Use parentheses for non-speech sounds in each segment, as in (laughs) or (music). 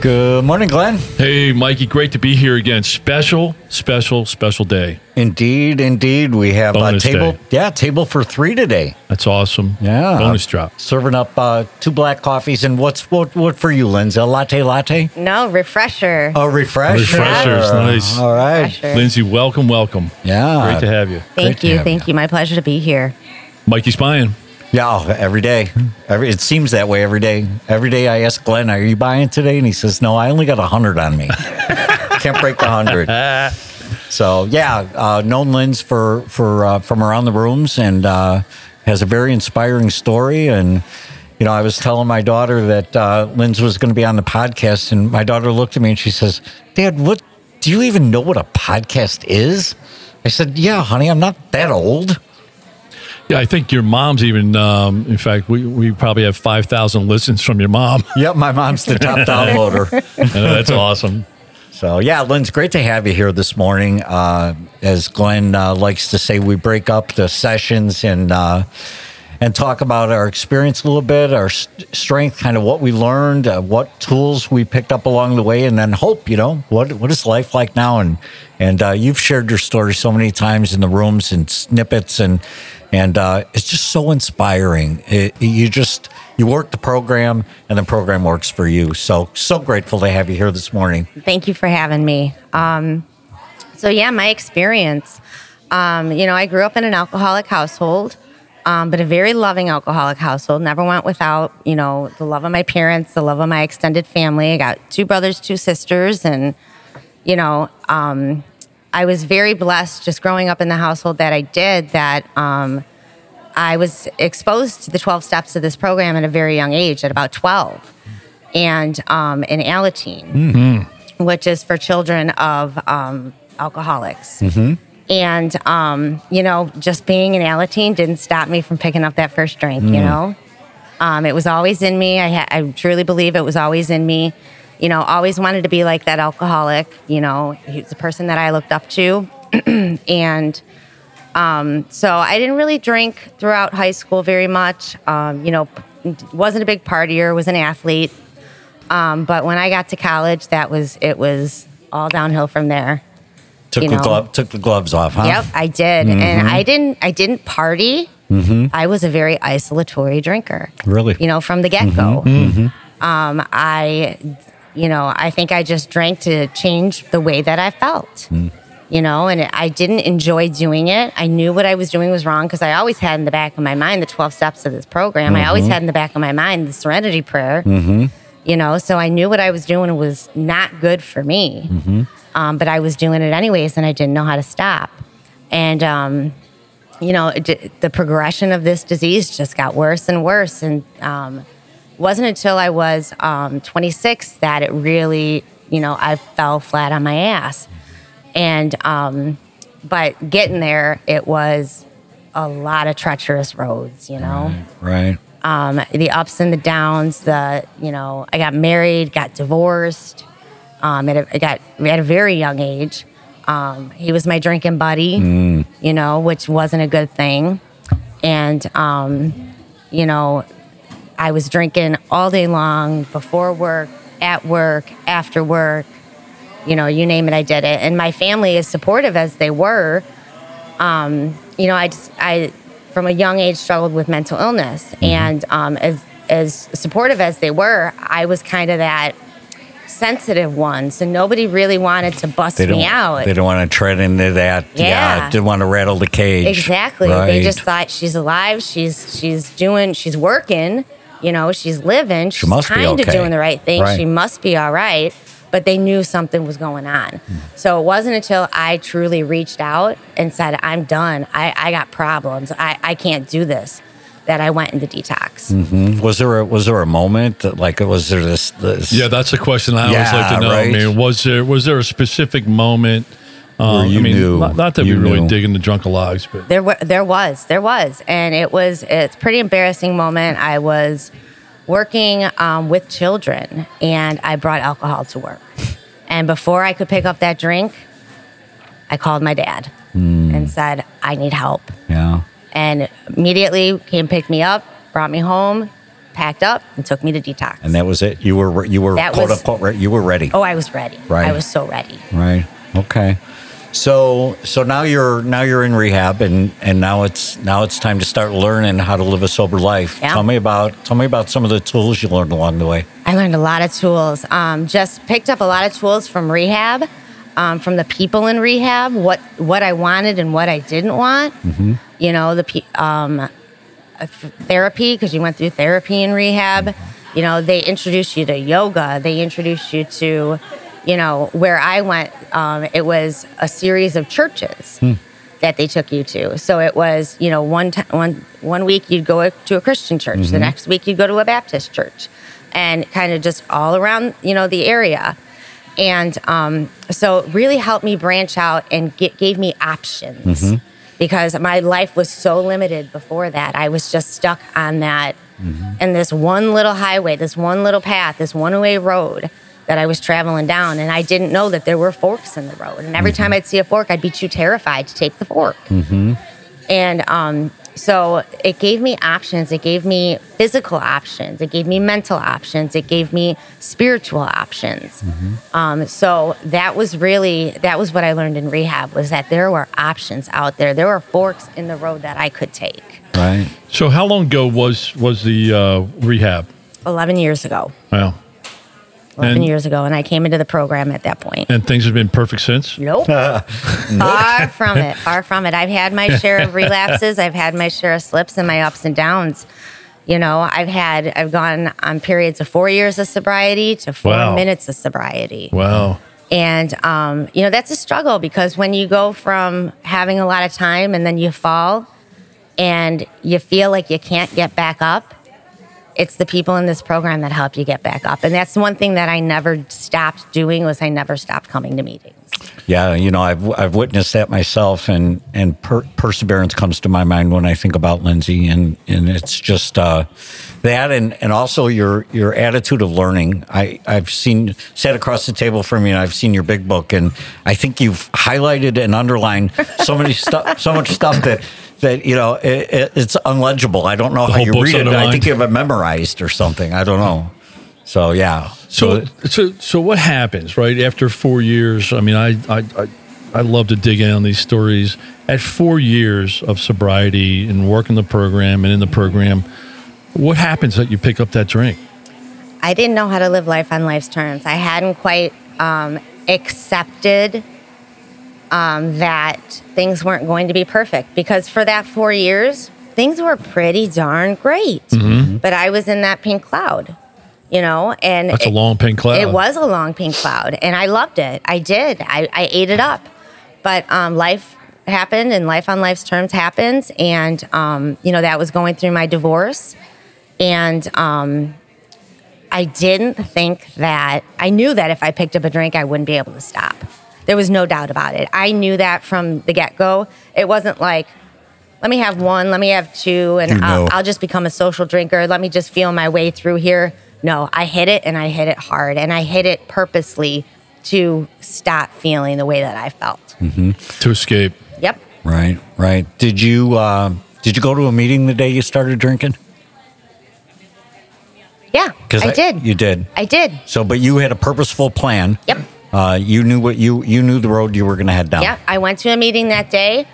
Good morning, Glenn. Hey, Mikey, great to be here again. Special, special, special day. Indeed, indeed. We have a table. day. Yeah, table for three today. That's awesome. Yeah. Bonus drop. Serving up uh, two black coffees. And what's what, what for you, Lindsay? A latte latte? No, refresher. A refresher. Refreshers, nice. All right. Refresher. Lindsay, welcome, welcome. Yeah. Great to have you. Thank to you. Thank you. My pleasure to be here. Mikey Spine. Yeah, every day. Every, it seems that way every day. Every day I ask Glenn, are you buying today? And he says, no, I only got a 100 on me. (laughs) Can't break the 100. (laughs) So, yeah, uh, known Lynn's for, for, uh, from around the rooms and uh, has a very inspiring story. And, you know, I was telling my daughter that uh, Lynn's was going to be on the podcast. And my daughter looked at me and she says, Dad, what do you even know what a podcast is? I said, Yeah, honey, I'm not that old. Yeah, I think your mom's even, um, in fact, we, we probably have 5,000 listens from your mom. (laughs) Yep, my mom's the top (laughs) downloader. Uh, that's awesome. So yeah, Lynn's great to have you here this morning. Uh, as Glenn uh, likes to say, we break up the sessions and uh, and talk about our experience a little bit, our st- strength, kind of what we learned, uh, what tools we picked up along the way, and then hope. You know, what what is life like now? And and uh, you've shared your story so many times in the rooms and snippets, and and uh, it's just so inspiring. It, you just you work the program, and the program works for you. So so grateful to have you here this morning. Thank you for having me. Um, so, yeah, my experience. Um, you know, I grew up in an alcoholic household, um, but a very loving alcoholic household. Never went without, you know, the love of my parents, the love of my extended family. I got two brothers, two sisters, and, you know, um, I was very blessed just growing up in the household that I did that um, I was exposed to the 12 steps of this program at a very young age, at about 12, and um, in Alateen, which is for children of um, alcoholics. And, um, you know, just being in Alateen didn't stop me from picking up that first drink, you know? Um, it was always in me. I, ha- I truly believe it was always in me. You know, always wanted to be like that alcoholic. You know, he was the person that I looked up to. (clears throat) and um, so I didn't really drink throughout high school very much. Um, you know, wasn't a big partier, was an athlete. Um, but when I got to college, that was, it was all downhill from there. Took you the know. glove, took the gloves off, huh? Yep, I did, and I didn't. I didn't party. I was a very isolatory drinker. Really? you know, from the get go. Um, I, you know, I think I just drank to change the way that I felt. You know, and I didn't enjoy doing it. I knew what I was doing was wrong because I always had in the back of my mind the 12 steps of this program. I always had in the back of my mind the serenity prayer. You know, so I knew what I was doing was not good for me. Um, but I was doing it anyways, and I didn't know how to stop. And, um, you know, d- the progression of this disease just got worse and worse. And um, wasn't until I was um, 26 that it really, you know, I fell flat on my ass. And, um, but getting there, it was a lot of treacherous roads, you know Right. um, the ups and the downs. The you know, I got married, got divorced. Um, at a, I got at a very young age. Um, he was my drinking buddy, you know, which wasn't a good thing. And um, you know, I was drinking all day long before work, at work, after work. You know, you name it, I did it. And my family, as supportive as they were, um, you know, I just, I, from a young age, struggled with mental illness. And um, as, as supportive as they were, I was kind of that sensitive one. So nobody really wanted to bust me out. They don't want to tread into that. Yeah. Didn't want to rattle the cage. Exactly. They just thought she's alive. She's she's doing. She's working. You know, she's living. She's must be kind of okay. doing the right thing. Right. She must be all right. But they knew something was going on. So it wasn't until I truly reached out and said, "I'm done. I, I got problems. I, I can't do this." that I went into detox. Was there a, was there a moment that like was there this, this Yeah, that's a question I always like to know. right. I mean, was there was there a specific moment? Um, you I mean, knew- not, not that we really knew. dig into drunken logs, but There were, there was, there was, and it was, it's pretty embarrassing moment. I was working um, with children, and I brought alcohol to work. And before I could pick up that drink, I called my dad and said, "I need help." yeah And immediately came picked me up, brought me home, packed up, and took me to detox. and that was it you were you were That quote was- unquote re- you were ready oh, I was ready. Right. I was so ready. right okay so so now you're now you're in rehab and and now it's now it's time to start learning how to live a sober life Yeah. tell me about tell me about some of the tools you learned along the way I learned a lot of tools. Um, just picked up a lot of tools from rehab, um, from the people in rehab. What what I wanted and what I didn't want. You know, the um, uh, therapy because you went through therapy in rehab. You know, they introduced you to yoga. They introduced you to, you know, where I went. Um, it was a series of churches. That they took you to, so it was you know one time one one week you'd go to a Christian church, the next week you'd go to a Baptist church, and kind of just all around you know the area. And um, so it really helped me branch out and get, gave me options because my life was so limited before that. I was just stuck on that and this one little highway this one little path this one way road that i was traveling down and i didn't know that there were forks in the road and every time i'd see a fork i'd be too terrified to take the fork and um, so it gave me options. It gave me physical options. It gave me mental options. It gave me spiritual options. Um, so that was really that was what I learned in rehab was that there were options out there. There were forks in the road that I could take. right so how long ago was was the uh, rehab? Eleven years ago. Wow, Eleven And- years ago, and I came into the program at that point. and things have been perfect since. Nope. (laughs) Far from it. Far from it. I've had my share of relapses. I've had my share of slips and my ups and downs. You know, I've had, I've gone on periods of four years of sobriety to four Wow. minutes of sobriety. Wow. And, um, you know, that's a struggle because when you go from having a lot of time and then you fall and you feel like you can't get back up, it's the people in this program that help you get back up. And that's one thing that I never stopped doing was I never stopped coming to meetings. Yeah, you know, I've I've witnessed that myself, and and per- perseverance comes to my mind when I think about Lindsay, and and it's just uh, that, and and also your your attitude of learning. I I've seen sat across the table from you, and I've seen your big book, and I think you've highlighted and underlined so many stuff, so much stuff that. That you know, it, it, it's unlegible. I don't know how you read it. I think you have it memorized or something. I don't know. So yeah. So, so, so what happens right after four years? I mean, I, I, I, I love to dig in on these stories. At four years of sobriety and working the program and in the program, what happens that you pick up that drink? I didn't know how to live life on life's terms. I hadn't quite um, accepted um, that things weren't going to be perfect because for that four years, things were pretty darn great. But I was in that pink cloud, you know, and That's a long pink cloud. It was a long pink cloud, and I loved it. I did. I, I ate it up. But um, life happened, and life on life's terms happens, and um, you know that was going through my divorce, and um, I didn't think that I knew that if I picked up a drink, I wouldn't be able to stop. There was no doubt about it. I knew that from the get go. It wasn't like, let me have one, let me have two, and You I'll. I'll just become a social drinker. Let me just feel my way through here. No, I hit it and I hit it hard, and I hit it purposely to stop feeling the way that I felt. to escape. Yep. Right, right. Did you uh, did you go to a meeting the day you started drinking? Yeah, I, did. You did. I did. So, but you had a purposeful plan. Yep. Uh, you knew what you you knew the road you were going to head down. Yeah, I went to a meeting that day,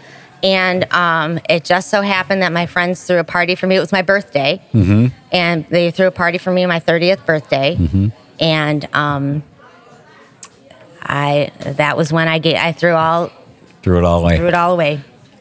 and um, it just so happened that my friends threw a party for me. It was my birthday, mm-hmm. and they threw a party for me on my thirtieth birthday, Mm-hmm. and um, I that was when I get I threw all Threw it all away. threw it all away,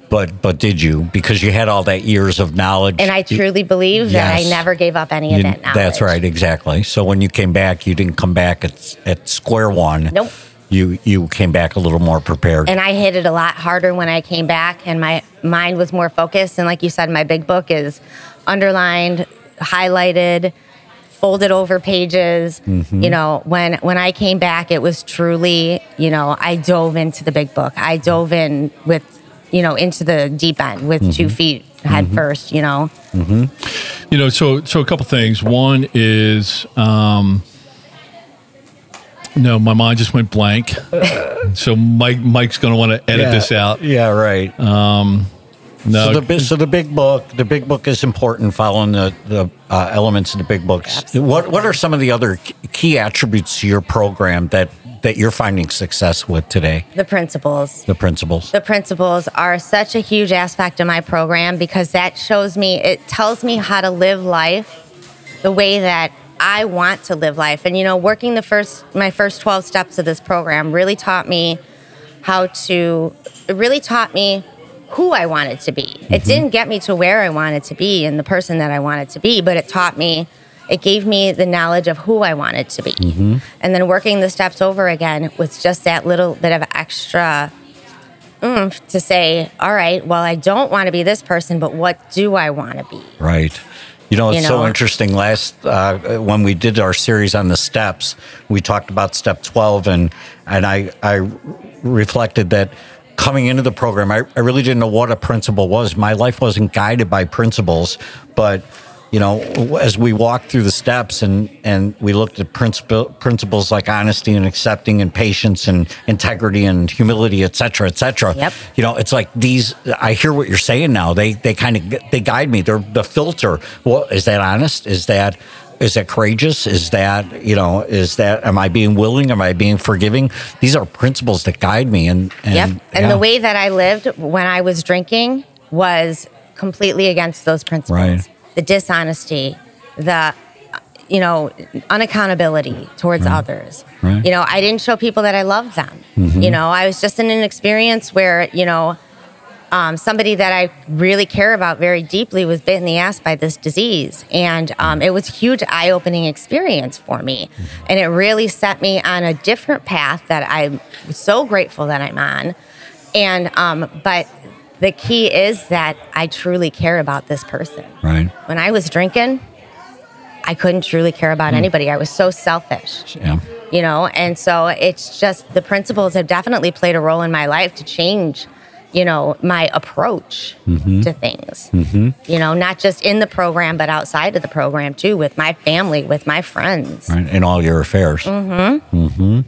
But but did you because you had all that years of knowledge? and I truly believe that I never gave up any you- of that knowledge. That's right, exactly. So when you came back, you didn't come back at at square one. Nope. You you came back a little more prepared. and I hit it a lot harder when I came back, and my mind was more focused. And like you said, my big book is underlined, highlighted, folded over pages. Mm-hmm. You know, when when I came back, it was truly, you know, I dove into the big book. I dove in with, you know, into the deep end with two mm-hmm. feet head mm-hmm. first. You know, You know, so so a couple things. One is, um, no, my mind just went blank. (laughs) so Mike Mike's going to want to edit this out. Yeah, right. No, so, the, bi- so the big book, the big book is important. Following the the uh, elements of the big books. What what are some of the other key attributes to your program that that you're finding success with today? the principles. The principles. the principles are such a huge aspect of my program because that shows me it tells me how to live life the way that I want to live life and you know working the first my first 12 steps of this program really taught me how to it really taught me who I wanted to be. It mm-hmm. didn't get me to where I wanted to be and the person that I wanted to be, but it taught me it gave me the knowledge of who I wanted to be. Mm-hmm. And then working the steps over again was just that little bit of extra oomph to say, all right, well, I don't want to be this person, but what do I want to be? Right. You know, it's You so interesting. Last uh, when we did our series on the steps, we talked about step twelve, and and I I reflected that coming into the program, I, I really didn't know what a principle was. My life wasn't guided by principles, but you know, as we walked through the steps and and we looked at principle, principles like honesty and accepting and patience and integrity and humility, et cetera, et cetera. Yep. You know, it's like these. I hear what you're saying now. They they kind of they guide me. They're the filter. Well, is that honest? Is that is that courageous? Is that you know? Is that am I being willing? Am I being forgiving? These are principles that guide me. And, and yep. And yeah. the way that I lived when I was drinking was completely against those principles. Right. The dishonesty, the you know, unaccountability towards others. Right. You know, I didn't show people that I loved them. Mm-hmm. You know, I was just in an experience where, you know, um, somebody that I really care about very deeply was bit in the ass by this disease. And um, it was a huge eye opening experience for me. And it really set me on a different path that I'm so grateful that I'm on. And, um, but the key is that I truly care about this person. right. When I was drinking, I couldn't truly care about anybody. I was so selfish Yeah. you know and so it's just the principles have definitely played a role in my life to change you know my approach to things you know not just in the program but outside of the program too with my family with my friends Right. In all your affairs. Mm-hmm.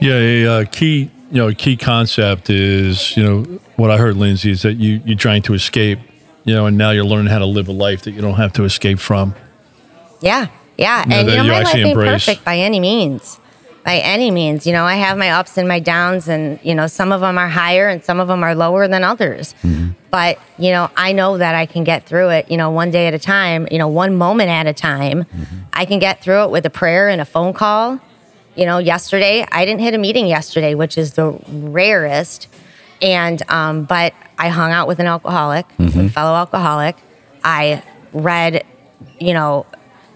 Yeah, a uh, key you know a key concept is you know what I heard Lindsay is that you you're trying to escape, you know, and now you're learning how to live a life that you don't have to escape from. yeah yeah No, and that you know you my life actually ain't embrace. perfect by any means by any means. You know i have my ups and my downs and you know some of them are higher and some of them are lower than others. Mm-hmm. But you know i know that i can get through it you know one day at a time you know one moment at a time. Mm-hmm. I can get through it with a prayer and a phone call you know yesterday i didn't hit a meeting yesterday which is the rarest. And um, but i hung out with an alcoholic with a fellow alcoholic. I read you know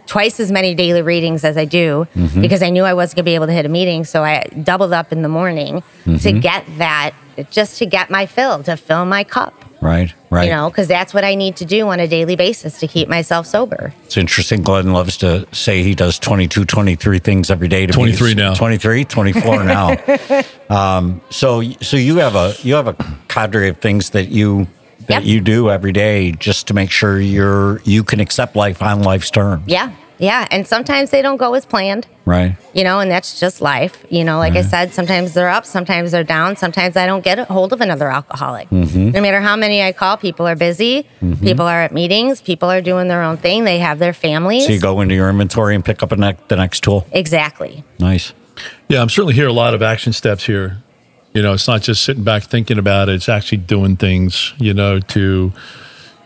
twice as many daily readings as I do because I knew I wasn't going to be able to hit a meeting. So I doubled up in the morning to get that, just to get my fill, to fill my cup, Right. Right. you know, because that's what I need to do on a daily basis to keep myself sober. It's interesting. Glenn loves to say he does 22, 23 things every day. To be- 23 now. 23, 24 now. (laughs) um, so, so you have a you have a cadre of things that you that Yep. you do every day just to make sure you're you can accept life on life's terms. Yeah. Yeah. And sometimes they don't go as planned. Right. You know, and that's just life. You know, like I said, sometimes they're up, sometimes they're down, sometimes I don't get a hold of another alcoholic. Mm-hmm. No matter how many I call, people are busy, mm-hmm. people are at meetings, people are doing their own thing, they have their families. So you go into your inventory and pick up a ne- the next tool. Exactly. Nice. Yeah, I'm certainly hear a lot of action steps here. You know, it's not just sitting back thinking about it; it's actually doing things. You know, to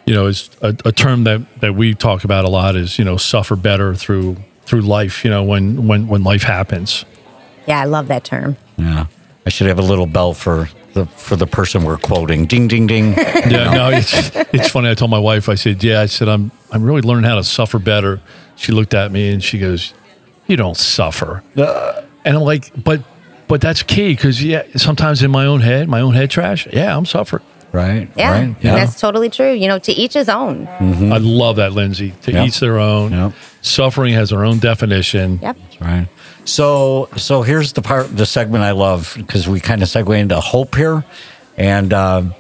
you know, it's a, a term that that we talk about a lot is you know suffer better through through life. You know, when when when life happens. Yeah, I love that term. Yeah. I should have a little bell for the for the person we're quoting. Ding ding ding. (laughs) Yeah, no, it's it's funny. I told my wife, I said, "Yeah," I said, "I'm I'm really learning how to suffer better." She looked at me and she goes, "You don't suffer," uh. and I'm like, "But but that's key because yeah, sometimes in my own head, my own head trash, yeah, I'm suffering." Right. Yeah, Right. and that's totally true. You know, to each his own. I love that, Lindsay. To Yep. each their own. Yep. Suffering has their own definition. Yep. Right. So so here's the part the segment I love because we kind of segue into hope here, and um,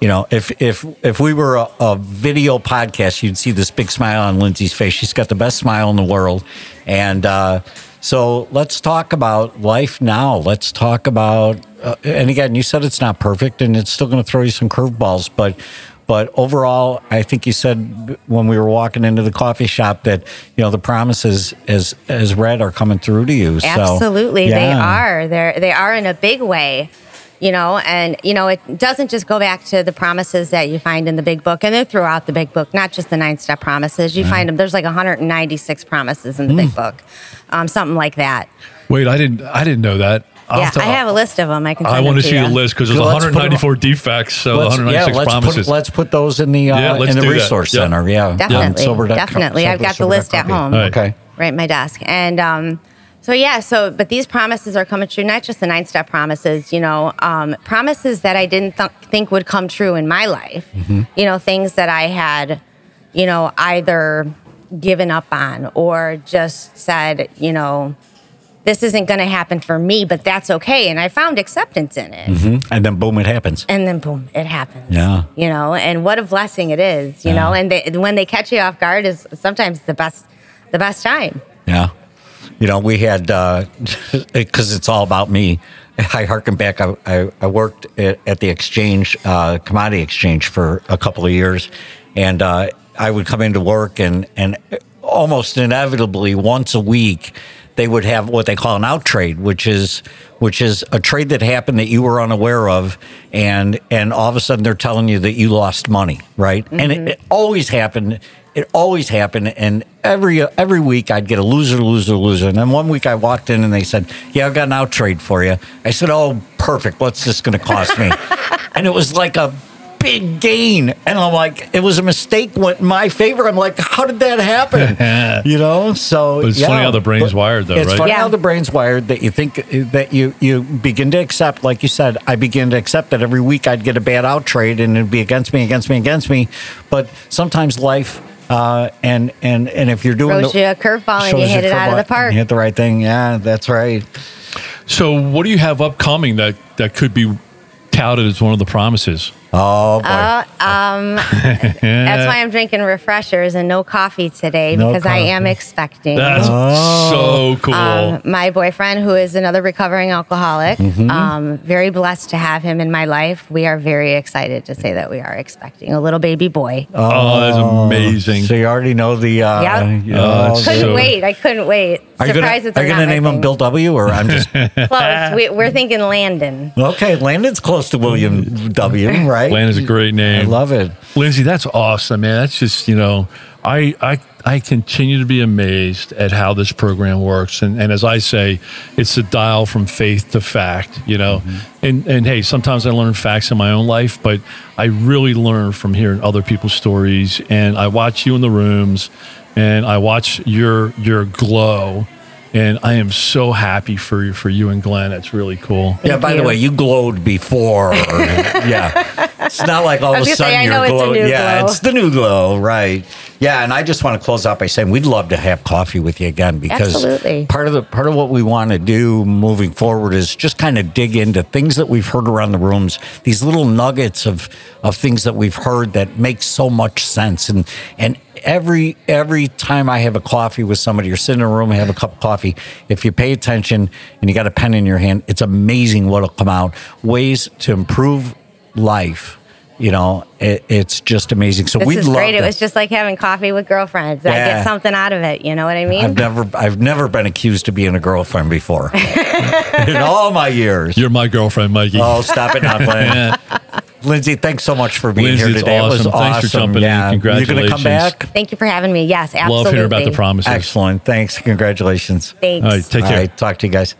you know if if if we were a, a video podcast, you'd see this big smile on Lindsay's face. She's got the best smile in the world, and uh, so let's talk about life now. Let's talk about uh, and again, you said it's not perfect, and it's still going to throw you some curveballs, but. But overall, I think you said when we were walking into the coffee shop that you know the promises as as read are coming through to you. So, Absolutely, they are. They're they are in a big way. You know, and you know, it doesn't just go back to the promises that you find in the big book, and they're throughout the big book, not just the nine step promises. You find them. There's like 196 promises in the Hmm. big book, um, something like that. Wait, I didn't. I didn't know that. I'll yeah, have to- I have a list of them. I can. I want to see you. the list because there's So let's 194 defects, so Let's, 196 yeah, let's promises. put let's put those in the uh, Yeah, in the do that. resource Yep. center. Yeah, Definitely, Sober dot co- definitely. I've sober- got the list at home. Right. Okay. right in my desk and um so yeah so but these promises are coming true not just the nine step promises you know um, promises that i didn't th- think would come true in my life you know things that i had you know either given up on or just said you know this isn't going to happen for me but that's okay and i found acceptance in it Mhm. And then boom, it happens. and then boom it happens Yeah. you know and what a blessing it is you Yeah. know and they, when they catch you off guard is sometimes the best the best time Yeah. You know, we had, (laughs) because it's all about me. I harken back. I, I, I worked at, at the exchange, uh, commodity exchange for a couple of years. And uh, I would come into work and, and almost inevitably once a week, they would have what they call an out trade, which is which is a trade that happened that you were unaware of, and and all of a sudden they're telling you that you lost money, right? And it, mm-hmm. it always happened. It always happened, and every every week I'd get a loser, loser, loser. And then one week I walked in and they said, "Yeah, I've got an out trade for you." I said, "Oh, perfect. What's this going to cost me?" (laughs) and it was like a big gain, and I'm like, it was a mistake went in my favor. I'm like, how did that happen? (laughs) you know, so But it's yeah, funny how the brain's but wired, though, right? It's right? funny Yeah. how the brain's wired that you think that you you begin to accept, like you said, I begin to accept that every week I'd get a bad out trade and it'd be against me, against me, against me. But sometimes life. Uh, and and and if you're doing Throws the, you a curveball and you hit it out of the park. you hit the right thing. Yeah, that's right. So, what do you have upcoming that that could be touted as one of the promises? Oh boy. Uh, um, (laughs) that's why I'm drinking refreshers and no coffee today No because I am expecting. That's so cool. Um, my boyfriend, who is another recovering alcoholic, Mm-hmm. um, very blessed to have him in my life. We are very excited to say that we are expecting a little baby boy. oh, that's amazing. So you already know the. Uh, Yep. you know, Oh, that's couldn't so- wait. I couldn't wait. Are you gonna, Surprised that are they're you not gonna my name him thing. Bill W. or I'm just (laughs) Close. we, we're thinking Landon. okay? Landon's close to William W. (laughs) Right? Landon's a great name. I love it. Lindsay, that's awesome, man. That's just, you know, I I I continue to be amazed at how this program works. And and as I say, it's a dial from faith to fact, you know. Mm-hmm. And and hey, sometimes I learn facts in my own life, but I really learn from hearing other people's stories. And I watch you in the rooms and I watch your your glow. And I am so happy for you, for you and Glenn. It's really cool. Yeah. By the way, you glowed before. (laughs) yeah. It's not like all of a gonna say, sudden you're it's glowing. yeah, glow. it's the new glow, right? Yeah. And I just want to close out by saying we'd love to have coffee with you again because Absolutely. part of the part of what we want to do moving forward is just kind of dig into things that we've heard around the rooms. These little nuggets of of things that we've heard that make so much sense and and every every time I have a coffee with somebody or sit in a room and have a cup of coffee, if you pay attention and you got a pen in your hand, it's amazing what'll come out. Ways to improve life. You know, it, it's just amazing. So we'd love great. to. It was just like having coffee with girlfriends. I get something out of it. You know what I mean? I've never I've never been accused of being a girlfriend before. (laughs) in all my years. You're my girlfriend, Mikey. Oh, stop it now, Glenn. (laughs) Lindsay, thanks so much for being Lindsay, here it's today. It was awesome. Thanks for awesome. jumping in. Congratulations. You're going to come back? Thank you for having me. Yes, absolutely. Love hearing about the promises. Excellent. Thanks. Congratulations. Thanks. All right, take All care. right. Talk to you guys.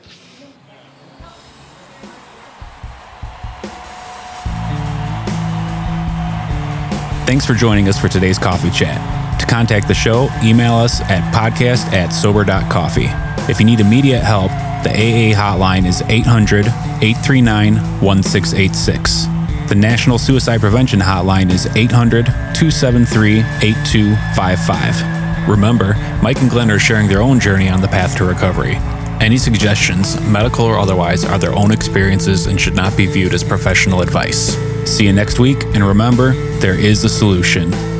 Thanks for joining us for today's coffee chat. To contact the show, email us at podcast at sober.coffee. If you need immediate help, the AA hotline is 800 839 1686. The National Suicide Prevention Hotline is 800 273 8255. Remember, Mike and Glenn are sharing their own journey on the path to recovery. Any suggestions, medical or otherwise, are their own experiences and should not be viewed as professional advice. See you next week, and remember, there is a solution.